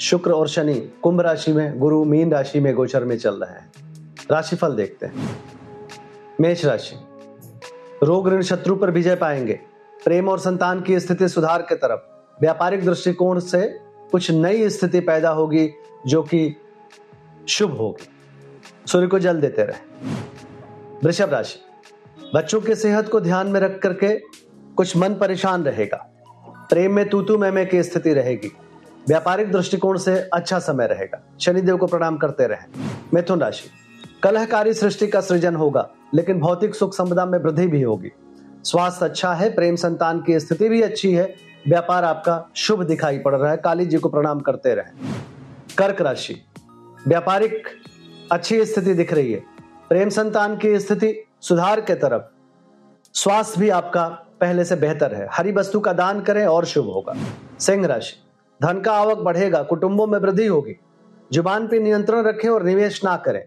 शुक्र और शनि कुंभ राशि में, गुरु मीन राशि में गोचर में चल रहे हैं। राशिफल देखते हैं। मेष राशि। रोग ऋण शत्रु पर विजय पाएँगे। प्रेम और संतान की स्थिति सुधार के तरफ़। व्यापारिक दृष्टिकोण से कुछ नई स्थिति पैदा होगी, जो कि शुभ होगी। सूर्य को जल देते रहे। वृषभ राशि। बच्चों की सेहत को ध्यान में रख करके कुछ मन परेशान रहेगा। प्रेम में तूतू मैमे की स्थिति रहेगी। व्यापारिक दृष्टिकोण से अच्छा समय रहेगा। शनिदेव को प्रणाम करते रहे। मिथुन राशि। कलहकारी सृष्टि का सृजन होगा, लेकिन भौतिक सुख संपदा में वृद्धि भी होगी। स्वास्थ्य अच्छा है, प्रेम संतान की स्थिति भी अच्छी है। व्यापार आपका शुभ दिखाई पड़ रहा है। काली जी को प्रणाम करते रहे। कर्क राशि। व्यापारिक अच्छी स्थिति दिख रही है। प्रेम संतान की स्थिति सुधार के तरफ़। स्वास्थ्य भी आपका पहले से बेहतर है। हरी वस्तु का दान करें और शुभ होगा। सिंह राशि। धन का आवक बढ़ेगा, कुटुंबों में वृद्धि होगी। ज़ुबान पे नियंत्रण रखें और निवेश ना करें।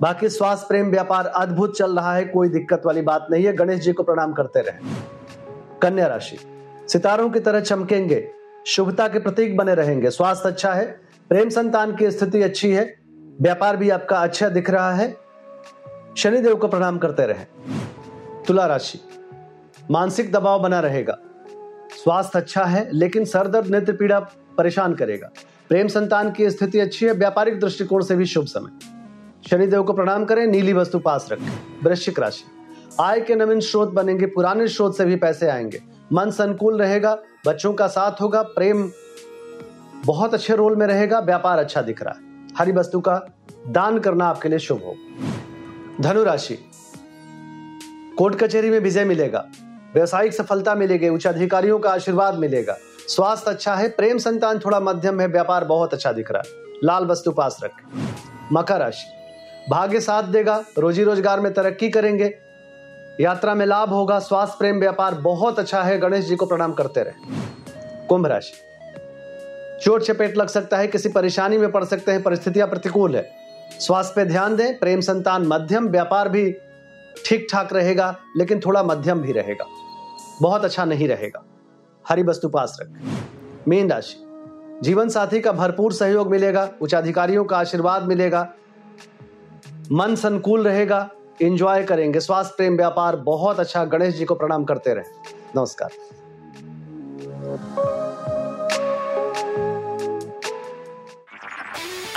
बाकी स्वास्थ्य, प्रेम, व्यापार अद्भुत चल रहा है, कोई दिक्कत वाली बात नहीं है। गणेश जी को प्रणाम करते रहें। कन्या राशि, सितारों की तरह चमकेंगे, शुभता के प्रतीक बने रहेंगे। स्वास्थ्य अच्छा है, प्रेम संतान की स्थिति अच्छी है, व्यापार भी आपका अच्छा दिख रहा है। शनिदेव को प्रणाम करते रहें। तुला राशि, मानसिक दबाव बना रहेगा स्वास्थ्य अच्छा है, लेकिन सरदर्द नेत्र पीड़ा परेशान करेगा। प्रेम संतान की स्थिति अच्छी है, व्यापारिक दृष्टिकोण से भी शुभ समय। शनिदेव को प्रणाम करें, नीली वस्तु पास रखें। वृश्चिक राशि। आय के नवीन स्रोत बनेंगे, पुराने स्रोत से भी पैसे आएँगे। मन संकुल रहेगा, बच्चों का साथ होगा, प्रेम बहुत अच्छे रोल में रहेगा, व्यापार अच्छा दिख रहा है। हरी वस्तु का दान करना आपके लिए शुभ हो। धनु राशि। कोर्ट कचहरी में विजय मिलेगा। व्यवसायिक सफलता मिलेगी, उच्च अधिकारियों का आशीर्वाद मिलेगा। स्वास्थ्य अच्छा है, प्रेम संतान थोड़ा मध्यम है, व्यापार बहुत अच्छा दिख रहा है। लाल वस्तु पास रखें। मकर राशि। भाग्य साथ देगा, रोजी रोज़गार में तरक्की करेंगे। यात्रा में लाभ होगा, स्वास्थ्य, प्रेम, व्यापार बहुत अच्छा है, गणेश जी को प्रणाम करते रहे। कुंभ राशि। चोट चपेट लग सकता है, किसी परेशानी में पड़ सकते हैं, परिस्थितियाँ प्रतिकूल है। स्वास्थ्य पे ध्यान दें, प्रेम संतान मध्यम, व्यापार भी ठीक ठाक रहेगा, लेकिन थोड़ा मध्यम भी रहेगा। बहुत अच्छा नहीं रहेगा। हरी वस्तु पास रखें। मीन राशि। जीवन साथी का भरपूर सहयोग मिलेगा उच्च अधिकारियों का आशीर्वाद मिलेगा। मन संकुल रहेगा एंजॉय करेंगे। स्वास्थ्य, प्रेम, व्यापार, बहुत अच्छा। गणेश जी को प्रणाम करते रहे। नमस्कार।